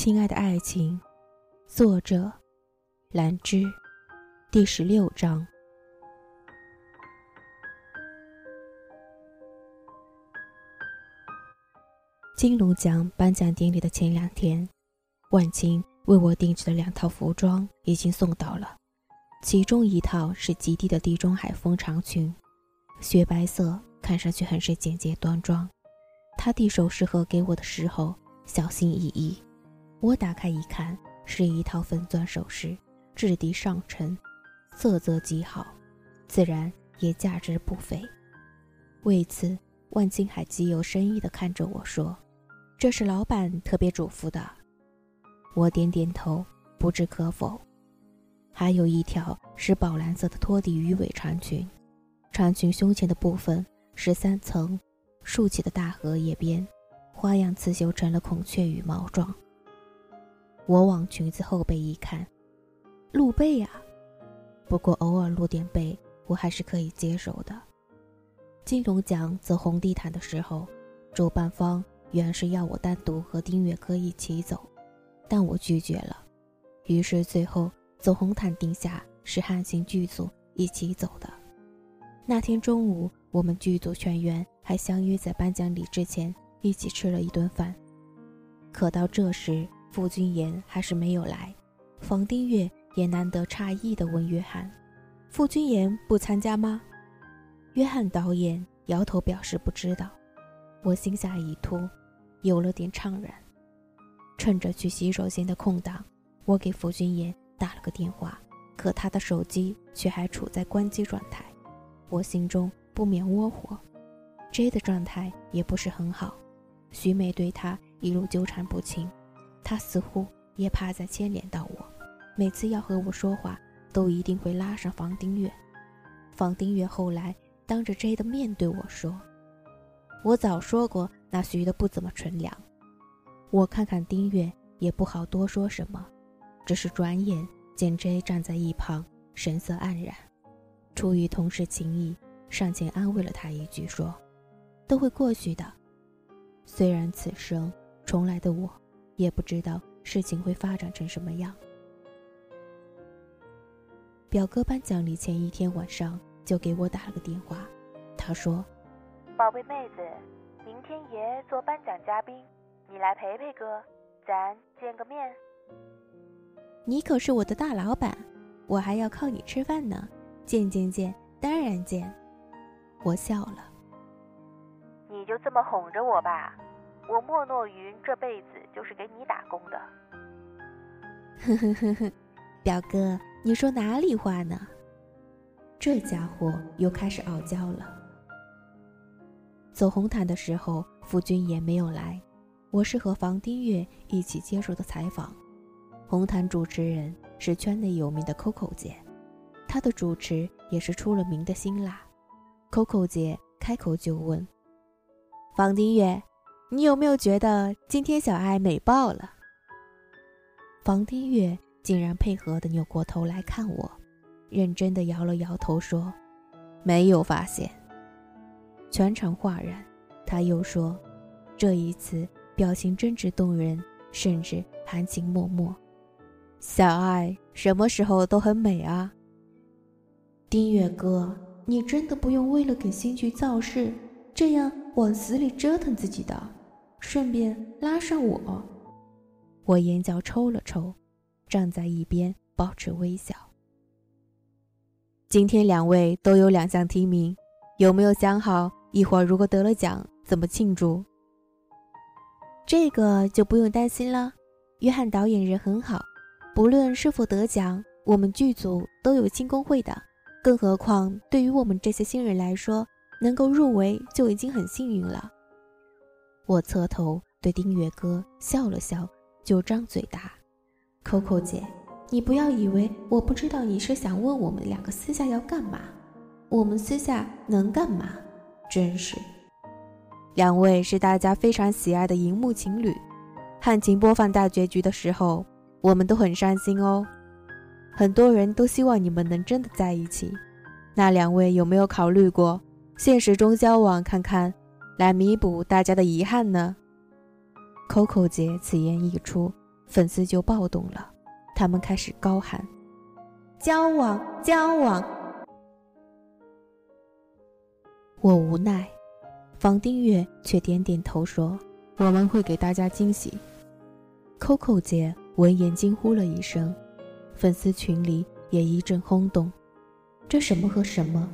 亲爱的爱情，作者兰芝，第十六章。金龙奖颁奖典礼的前两天，万青为我定制的两套服装已经送到了。其中一套是极地的地中海风长裙，雪白色，看上去很是简洁端庄。他递首饰盒给我的时候，小心翼翼。我打开一看，是一套粉钻首饰，质地上乘，色泽极好，自然也价值不菲。为此，万金海极有深意地看着我说：“这是老板特别嘱咐的。”我点点头，不置可否。还有一条是宝蓝色的拖地鱼尾长裙，长裙胸前的部分是三层竖起的大荷叶边，花样刺绣成了孔雀羽毛状。我往裙子后背一看，露背啊！不过偶尔露点背，我还是可以接受的。金龙奖走红地毯的时候，主办方原是要我单独和丁月歌一起走，但我拒绝了。于是最后。走红毯定下是汉信剧组一起走的。那天中午，我们剧组全员还相约在颁奖礼之前一起吃了一顿饭。可到这时，傅君言还是没有来。房丁月也难得诧异地问约翰：“傅君言不参加吗？”约翰导演摇头表示不知道。我心下一突，有了点怅然。趁着去洗手间的空档，我给傅君言。打了个电话，可他的手机却还处在关机状态，我心中不免窝火。J 的状态也不是很好，徐美对他一路纠缠不清，他似乎也怕再牵连到我，每次要和我说话都一定会拉上房丁月。房丁月后来当着 J 的面对我说：“我早说过那徐的不怎么纯良。”我看看丁月也不好多说什么。只是转眼见 J 站在一旁，神色黯然。出于同事情谊，上前安慰了他一句，说：“都会过去的。”虽然此生重来的我，也不知道事情会发展成什么样。表哥颁奖礼前一天晚上就给我打了个电话，他说：“宝贝妹子，明天爷做颁奖嘉宾，你来陪陪哥，咱见个面。”你可是我的大老板，我还要靠你吃饭呢。见见见，当然见。我笑了。你就这么哄着我吧，我莫诺云这辈子就是给你打工的。呵呵呵呵，表哥，你说哪里话呢？这家伙又开始傲娇了。走红毯的时候，夫君也没有来，我是和房丁月一起接受的采访。红毯主持人是圈内有名的 Coco 姐，她的主持也是出了名的辛辣。Coco 姐开口就问：“房丁月，你有没有觉得今天小爱美爆了？”房丁月竟然配合的扭过头来看我，认真的摇了摇头说：“没有发现。”全场哗然。他又说：“这一次表情真挚动人，甚至含情脉脉。”小爱什么时候都很美啊，丁月哥，你真的不用为了给新剧造势，这样往死里折腾自己的，顺便拉上我。我眼角抽了抽，站在一边保持微笑。今天两位都有两项提名，有没有想好一会儿如果得了奖怎么庆祝？这个就不用担心了，约翰导演人很好。不论是否得奖，我们剧组都有庆功会的。更何况对于我们这些新人来说，能够入围就已经很幸运了。我侧头对丁月哥笑了笑，就张嘴答：“Coco 姐，你不要以为我不知道你是想问我们两个私下要干嘛。我们私下能干嘛？真是，两位是大家非常喜爱的荧幕情侣，汉情播放大结局的时候。”我们都很伤心哦，很多人都希望你们能真的在一起。那两位有没有考虑过现实中交往看看，来弥补大家的遗憾呢？Coco 姐此言一出，粉丝就暴动了，他们开始高喊：“交往，交往！”我无奈，房丁月却点点头说：“我们会给大家惊喜。”Coco 姐闻言惊呼了一声，粉丝群里也一阵轰动。这什么和什么？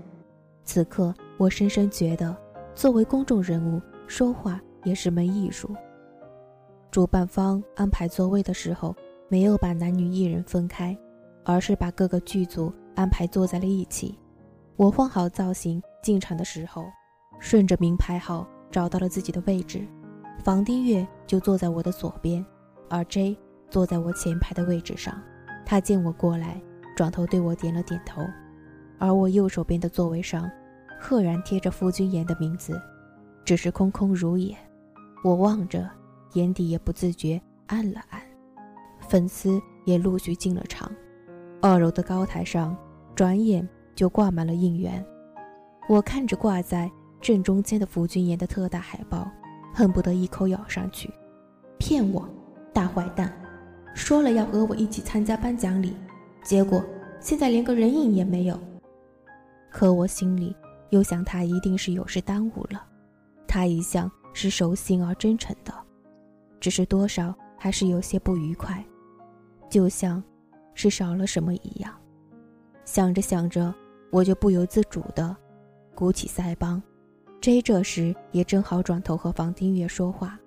此刻我深深觉得，作为公众人物，说话也是门艺术。主办方安排座位的时候，没有把男女艺人分开，而是把各个剧组安排坐在了一起。我换好造型进场的时候，顺着名牌号找到了自己的位置，房丁月就坐在我的左边，而 J 坐在我前排的位置上。他见我过来，转头对我点了点头。而我右手边的座位上，赫然贴着傅君言的名字，只是空空如也。我望着。眼底也不自觉暗了暗，粉丝也陆续进了场。二楼的高台上，转眼就挂满了应援。我看着挂在正中间的福君言的特大海报，恨不得一口咬上去。骗我，大坏蛋！说了要和我一起参加颁奖礼，结果现在连个人影也没有。可我心里又想，他一定是有事耽误了。他一向是守信而真诚的。只是多少还是有些不愉快，就像是少了什么一样。想着想着，我就不由自主的鼓起腮帮。J 这时也正好转头和房丁月说话，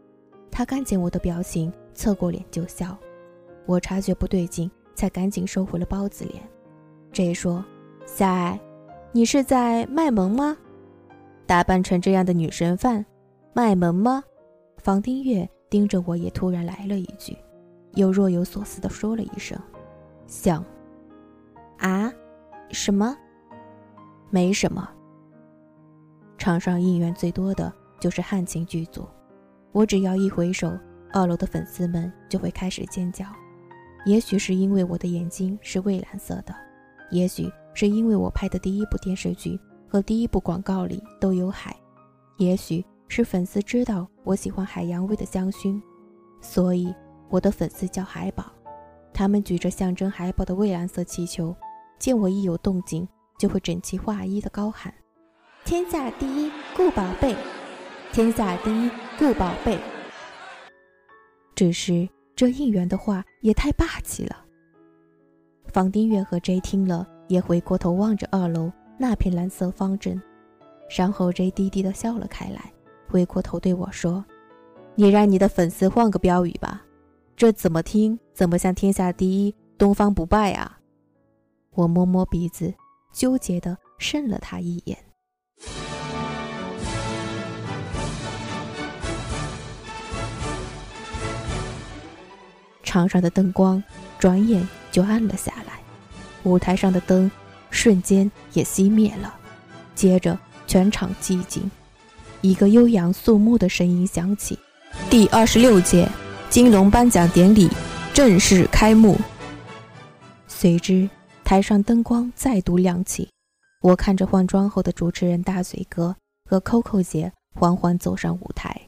他看见我的表情，侧过脸就笑。我察觉不对劲，才赶紧收回了包子脸。J 说：“小爱，你是在卖萌吗？打扮成这样的女神范，卖萌吗？”房丁月。盯着我，也突然来了一句，又若有所思地说了一声：“像。”啊？什么？没什么。场上应援最多的就是汉情剧组，我只要一回首，二楼的粉丝们就会开始尖叫。也许是因为我的眼睛是蔚蓝色的，也许是因为我拍的第一部电视剧和第一部广告里都有海，也许。是粉丝知道我喜欢海洋味的香薰，所以我的粉丝叫海宝。他们举着象征海宝的蔚蓝色气球，见我一有动静，就会整齐划一的高喊：“天下第一，顾宝贝！天下第一，顾宝贝！”只是这应援的话也太霸气了。房丁月和 J 听了，也回过头望着二楼那片蓝色方阵，然后 J 低低的笑了开来。回过头对我说：“你让你的粉丝换个标语吧，这怎么听怎么像天下第一，东方不败啊！”我摸摸鼻子，纠结的渗了他一眼。场上的灯光转眼就暗了下来，舞台上的灯瞬间也熄灭了，接着全场寂静。一个悠扬肃穆的声音响起：“第二十六届金龙颁奖典礼正式开幕。”随之，台上灯光再度亮起。我看着换装后的主持人大嘴哥和 Coco 姐缓缓走上舞台。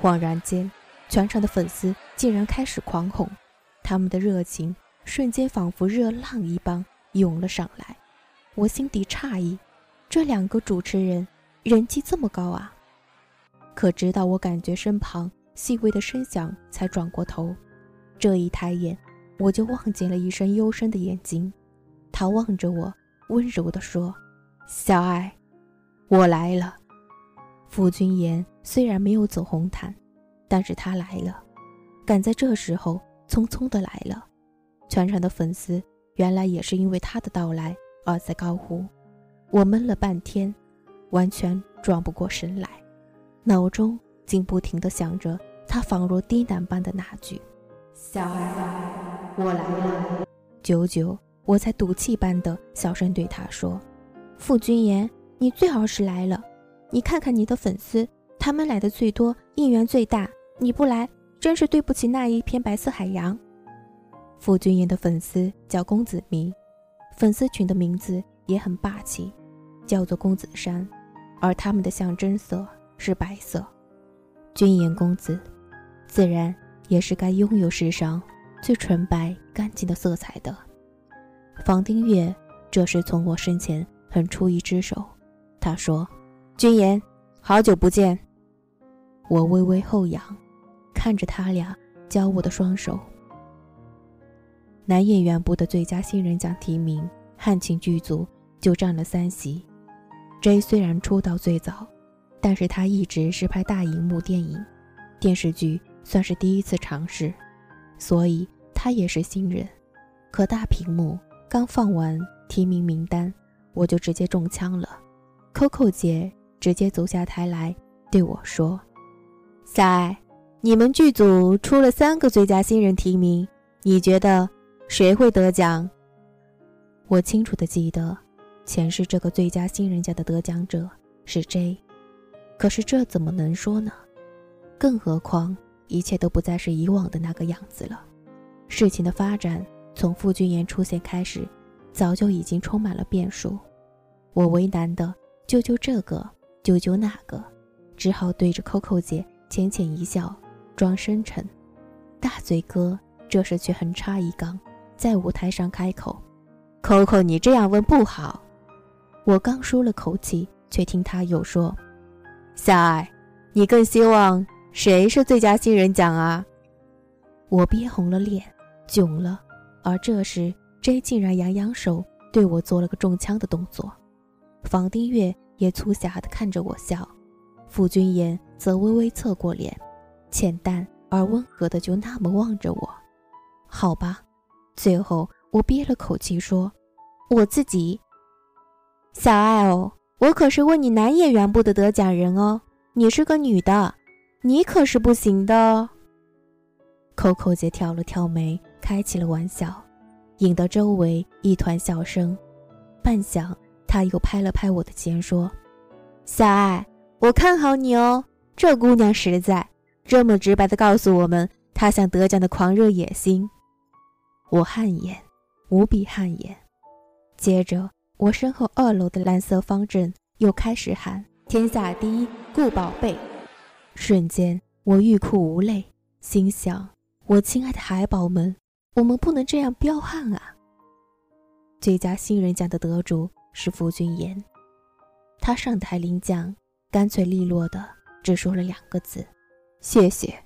恍然间，全场的粉丝竟然开始狂吼，他们的热情瞬间仿佛热浪一般涌了上来。我心底诧异。这两个主持人人气这么高啊！可直到我感觉身旁细微的声响，才转过头。这一抬眼，我就望见了一双幽深的眼睛。他望着我，温柔地说：“小爱，我来了。”傅君言虽然没有走红毯，但是他来了，赶在这时候匆匆的来了。全场的粉丝原来也是因为他的到来而在高呼。我闷了半天，完全转不过神来，脑中竟不停地想着他仿若低喃般的那句：“小孩，我来了。”久久，我才赌气般的小声对他说：“傅君言，你最好是来了。你看看你的粉丝，他们来的最多，应援最大，你不来，真是对不起那一片白色海洋。”傅君言的粉丝叫公子迷，粉丝群的名字也很霸气。叫做公子山，而他们的象征色是白色。君言公子，自然也是该拥有世上最纯白干净的色彩的。房丁月这时从我身前横出一只手，他说：“君言，好久不见。”我微微后仰，看着他俩交握的双手。男演员部的最佳新人奖提名，汉情剧组就占了三席。J 虽然出道最早，但是他一直是拍大荧幕电影、电视剧，算是第一次尝试，所以他也是新人。可大屏幕刚放完提名名单，我就直接中枪了。Coco 姐直接走下台来对我说：“小爱，你们剧组出了三个最佳新人提名，你觉得？”谁会得奖？我清楚的记得，前世这个最佳新人奖的得奖者是 J，可是这怎么能说呢？更何况一切都不再是以往的那个样子了。事情的发展从傅君言出现开始，早就已经充满了变数。我为难的救救这个，救救那个，只好对着 Coco 姐浅浅一笑，装深沉。大嘴哥这时却横插一杠。在舞台上开口，Coco，你这样问不好。我刚舒了口气，却听他又说：“小爱，你更希望谁是最佳新人奖啊？”我憋红了脸，囧了。而这时，J 竟然扬扬手，对我做了个中枪的动作。房丁月也粗狭地看着我笑，傅君言则微微侧过脸，浅淡而温和的就那么望着我。好吧。最后，我憋了口气说：“我自己，小爱哦，我可是问你男演员部的得奖人哦，你是个女的，你可是不行的。”Coco 姐挑了挑眉，开起了玩笑，引得周围一团笑声。半晌，她又拍了拍我的肩说：“小爱，我看好你哦，这姑娘实在，这么直白的告诉我们她想得奖的狂热野心。”我汗颜，无比汗颜。接着，我身后二楼的蓝色方阵又开始喊：“天下第一，顾宝贝！”瞬间，我欲哭无泪，心想：我亲爱的海宝们，我们不能这样彪悍啊！最佳新人奖的得主是傅君言，他上台领奖，干脆利落的只说了两个字：“谢谢。”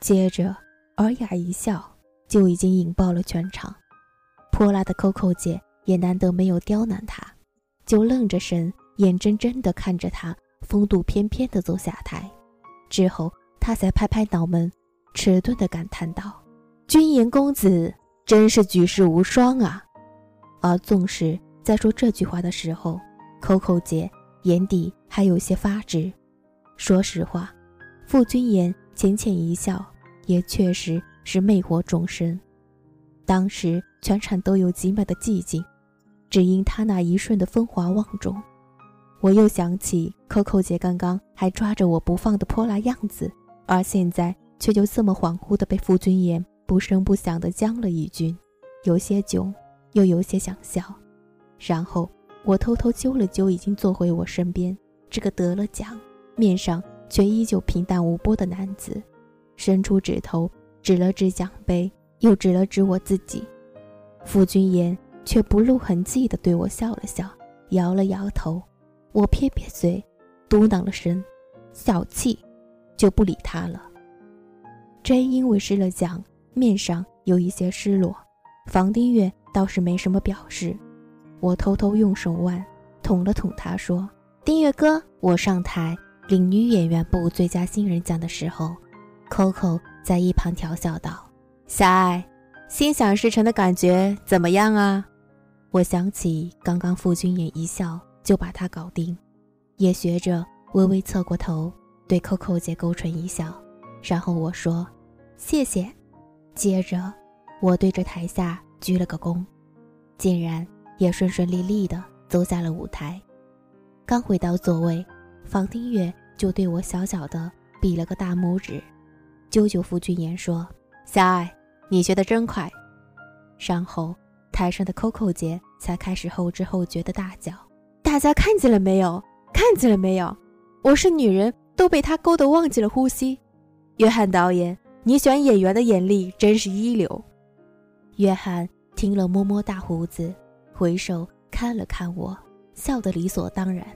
接着，尔雅一笑。就已经引爆了全场，泼辣的 Coco 姐也难得没有刁难他，就愣着神，眼睁睁地看着他风度翩翩地走下台。之后，他才拍拍脑门，迟钝地感叹道：“君言公子真是举世无双啊！”而纵使在说这句话的时候，Coco 姐眼底还有些发直。说实话，傅君言浅浅一笑，也确实。是魅惑众生，当时全场都有极美的寂静，只因他那一瞬的风华望重。我又想起 Coco 姐刚刚还抓着我不放的泼辣样子，而现在却就这么恍惚的被傅君言不声不响的将了一军，有些囧，又有些想笑。然后我偷偷揪了揪已经坐回我身边这个得了奖，面上却依旧平淡无波的男子，伸出指头。指了指奖杯，又指了指我自己，傅君言却不露痕迹地对我笑了笑，摇了摇头。我撇撇嘴，嘟囔了声“小气”，就不理他了。真因为失了奖，面上有一些失落，房丁月倒是没什么表示。我偷偷用手腕捅了捅他，说：“丁月哥，我上台领女演员部最佳新人奖的时候，Coco。”在一旁调笑道：“小爱，心想事成的感觉怎么样啊？”我想起刚刚傅君言一笑就把他搞定，也学着微微侧过头对 Coco 姐勾唇一笑，然后我说：“谢谢。”接着我对着台下鞠了个躬，竟然也顺顺利利的走下了舞台。刚回到座位，房丁月就对我小小的比了个大拇指。啾啾傅君言说：“小爱，你学得真快。”然后台上的 Coco 姐才开始后知后觉的大叫：“大家看见了没有？看见了没有？我是女人，都被他勾得忘记了呼吸。约翰导演，你选演员的眼力真是一流。约翰听了，摸摸大胡子，回首看了看我，笑得理所当然。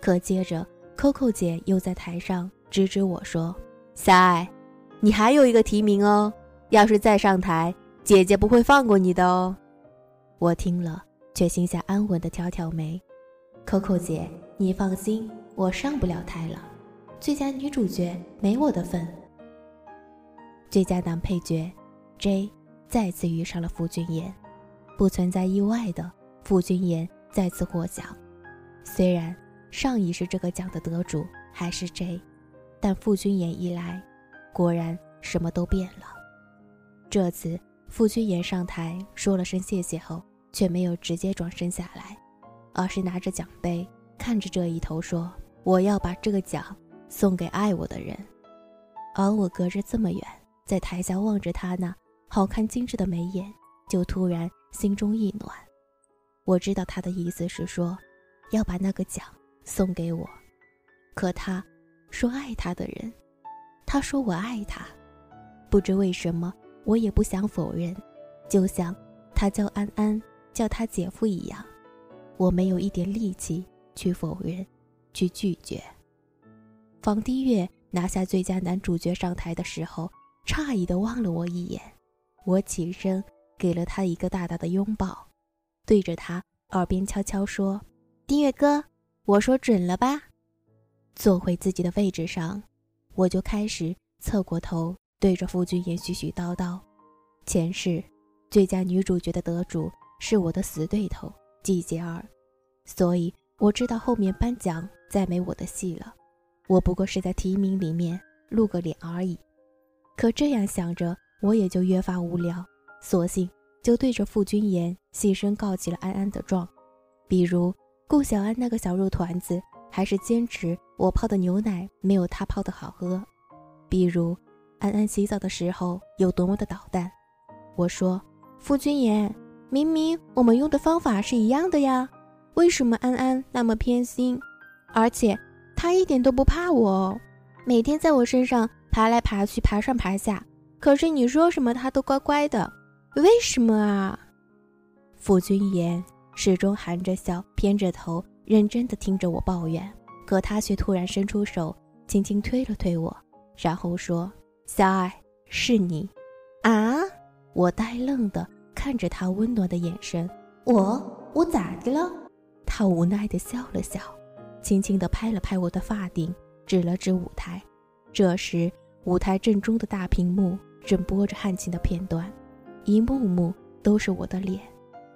可接着，Coco 姐又在台上指指我说：“小爱，你还有一个提名哦，要是再上台，姐姐不会放过你的哦。”我听了，却心下安稳的挑挑眉。Coco 姐，你放心，我上不了台了。最佳女主角没我的份。最佳男配角，J 再次遇上了傅君言，不存在意外的，傅君言再次获奖。虽然上一世这个奖的得主还是 J，但傅君言一来，果然什么都变了。这次傅君言上台说了声谢谢后，却没有直接转身下来。而是拿着奖杯，看着这一头说：“我要把这个奖送给爱我的人。”而我隔着这么远，在台下望着他那好看精致的眉眼，就突然心中一暖。我知道他的意思是说，要把那个奖送给我。可他说爱他的人，他说我爱他，不知为什么，我也不想否认，就像他叫安安，叫他姐夫一样。我没有一点力气去否认，去拒绝。房低月拿下最佳男主角上台的时候，诧异的望了我一眼。我起身给了他一个大大的拥抱，对着他耳边悄悄说：“丁月哥，我说准了吧？”坐回自己的位置上，我就开始侧过头对着傅君言絮絮叨叨：“前世最佳女主角的得主是我的死对头。”季节儿，所以我知道后面颁奖再没我的戏了。我不过是在提名里面露个脸而已。可这样想着，我也就越发无聊，索性就对着傅君言细声告起了安安的状，比如顾小安那个小肉团子，还是坚持我泡的牛奶没有他泡的好喝；比如安安洗澡的时候有多么的捣蛋。我说傅君言。明明我们用的方法是一样的呀，为什么安安那么偏心？而且他一点都不怕我，每天在我身上爬来爬去，爬上爬下。可是你说什么他都乖乖的，为什么啊？傅君言始终含着笑，偏着头，认真的听着我抱怨。可他却突然伸出手，轻轻推了推我，然后说：“小爱，是你啊！”我呆愣的。看着他温暖的眼神，我我咋的了？他无奈地笑了笑，轻轻地拍了拍我的发顶，指了指舞台。这时，舞台正中的大屏幕正播着汉卿的片段，一幕幕都是我的脸，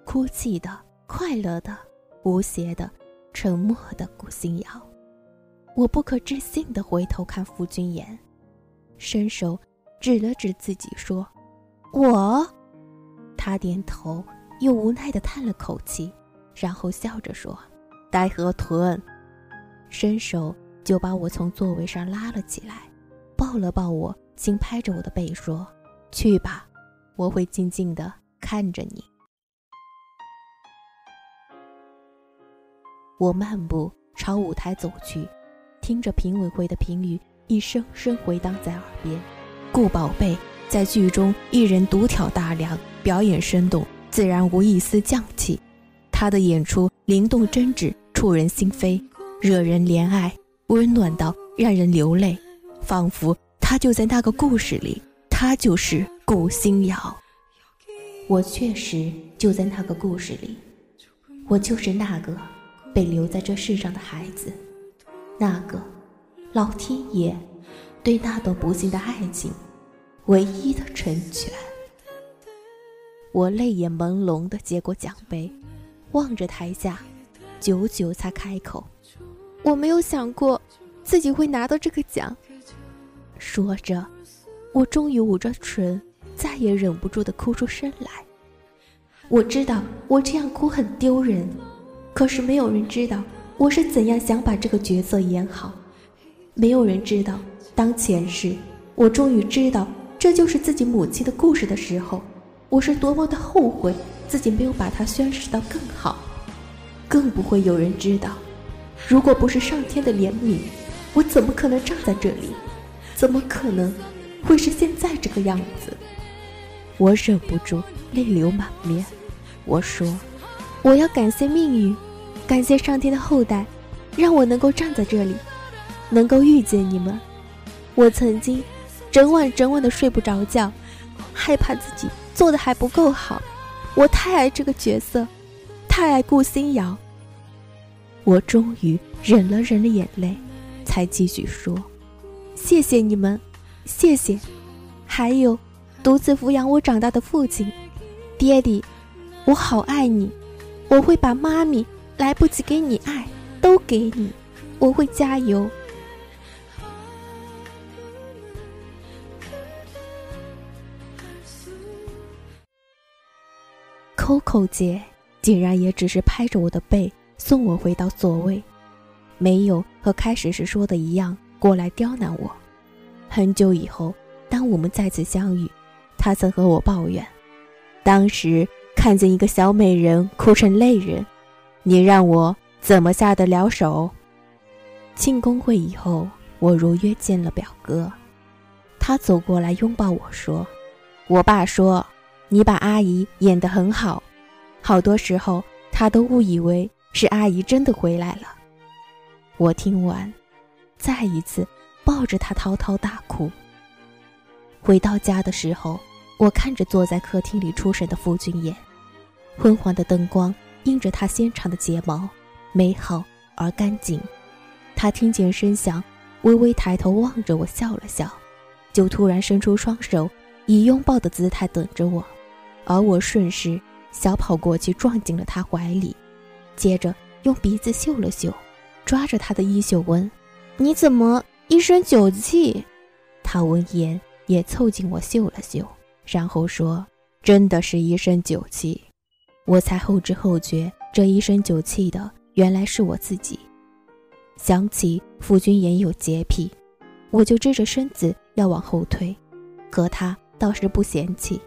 哭泣的、快乐的、无邪的、沉默的顾星瑶。我不可置信地回头看傅君言，伸手指了指自己说：“我。”他点头，又无奈地叹了口气，然后笑着说：“呆河豚。”伸手就把我从座位上拉了起来，抱了抱我，轻拍着我的背说：“去吧，我会静静地看着你。”我漫步朝舞台走去，听着评委会的评语一声声回荡在耳边。顾宝贝在剧中一人独挑大梁。表演生动，自然无一丝匠气。他的演出灵动真挚，触人心扉，惹人怜爱，温暖到让人流泪，仿佛他就在那个故事里。他就是顾星瑶。我确实就在那个故事里，我就是那个被留在这世上的孩子，那个老天爷对那段不幸的爱情唯一的成全。我泪眼朦胧地接过奖杯，望着台下，久久才开口：“我没有想过自己会拿到这个奖。”说着，我终于捂着唇，再也忍不住地哭出声来。我知道我这样哭很丢人，可是没有人知道我是怎样想把这个角色演好。没有人知道，当前世我终于知道这就是自己母亲的故事的时候。我是多么的后悔自己没有把它宣示到更好，更不会有人知道。如果不是上天的怜悯，我怎么可能站在这里？怎么可能会是现在这个样子。我忍不住泪流满面。我说：“我要感谢命运，感谢上天的厚待，让我能够站在这里，能够遇见你们。我曾经整晚整晚的睡不着觉，害怕自己做的还不够好。我太爱这个角色，太爱顾心瑶。我终于忍了忍了眼泪，才继续说：谢谢你们，谢谢，还有。”独自抚养我长大的父亲，爹地，我好爱你，我会把妈咪来不及给你爱都给你，我会加油。Coco 姐竟然也只是拍着我的背送我回到座位，没有和开始时说的一样过来刁难我。很久以后，当我们再次相遇。他曾和我抱怨，当时看见一个小美人哭成泪人，你让我怎么下得了手？庆功会以后，我如约见了表哥，他走过来拥抱我说：“我爸说，你把阿姨演得很好，好多时候他都误以为是阿姨真的回来了。”我听完，再一次抱着他滔滔大哭。回到家的时候。我看着坐在客厅里出神的傅君言，昏黄的灯光映着她纤长的睫毛，美好而干净。他听见声响，微微抬头望着我，笑了笑，就突然伸出双手，以拥抱的姿态等着我。而我顺势小跑过去，撞进了他怀里，接着用鼻子嗅了嗅，抓着他的衣袖问：“你怎么一身酒气？”他闻言也凑近我嗅了嗅。然后说：“真的是一身酒气。”我才后知后觉，这一身酒气的原来是我自己。想起傅君言有洁癖，我就支着身子要往后退，可他倒是不嫌弃，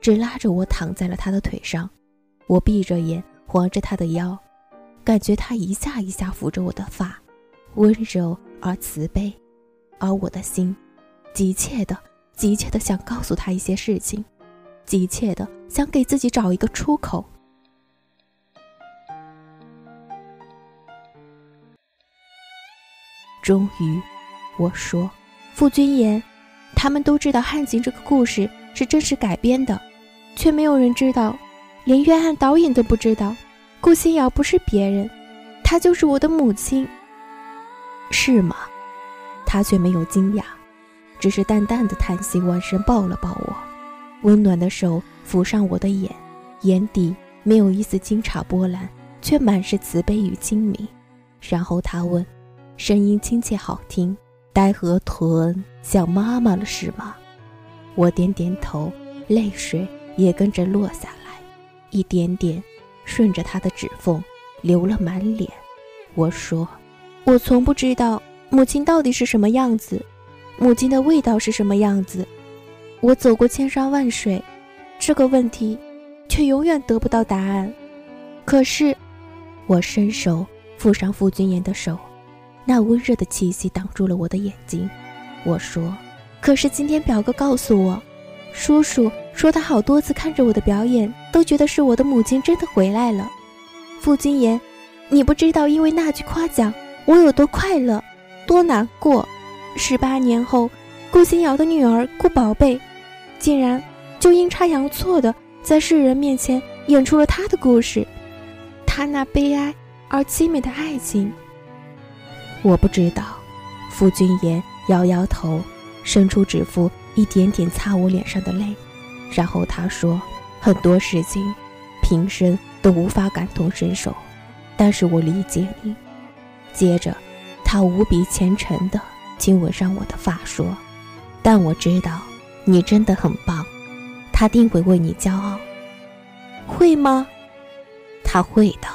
只拉着我躺在了他的腿上。我闭着眼，环着他的腰，感觉他一下一下抚着我的发，温柔而慈悲，而我的心急切的。急切的想告诉他一些事情，急切的想给自己找一个出口。终于，我说：“傅君言，他们都知道汉景这个故事是真实改编的，却没有人知道，连约翰导演都不知道，顾心瑶不是别人，她就是我的母亲。是吗？”他却没有惊讶。只是淡淡的叹息，弯身抱了抱我，温暖的手抚上我的眼，眼底没有一丝惊诧波澜，却满是慈悲与清明。然后他问，声音亲切好听：“呆和豚想妈妈了是吗？”我点点头，泪水也跟着落下来，一点点顺着他的指缝流了满脸。我说：“我从不知道母亲到底是什么样子。”母亲的味道是什么样子？我走过千山万水，这个问题却永远得不到答案。可是，我伸手抚上傅君言的手，那温热的气息挡住了我的眼睛。我说：“可是今天表哥告诉我，叔叔说他好多次看着我的表演，都觉得是我的母亲真的回来了。”傅君言，你不知道，因为那句夸奖，我有多快乐，多难过。十八年后，顾心瑶的女儿顾宝贝，竟然就阴差阳错的在世人面前演出了她的故事，她那悲哀而凄美的爱情。我不知道，傅君言摇摇头，伸出指腹，一点点擦我脸上的泪，然后他说：“很多事情，平生都无法感同身受，但是我理解你。”接着，他无比虔诚的。亲吻上我的发，说：“但我知道，你真的很棒，他定会为你骄傲。会吗？他会的。”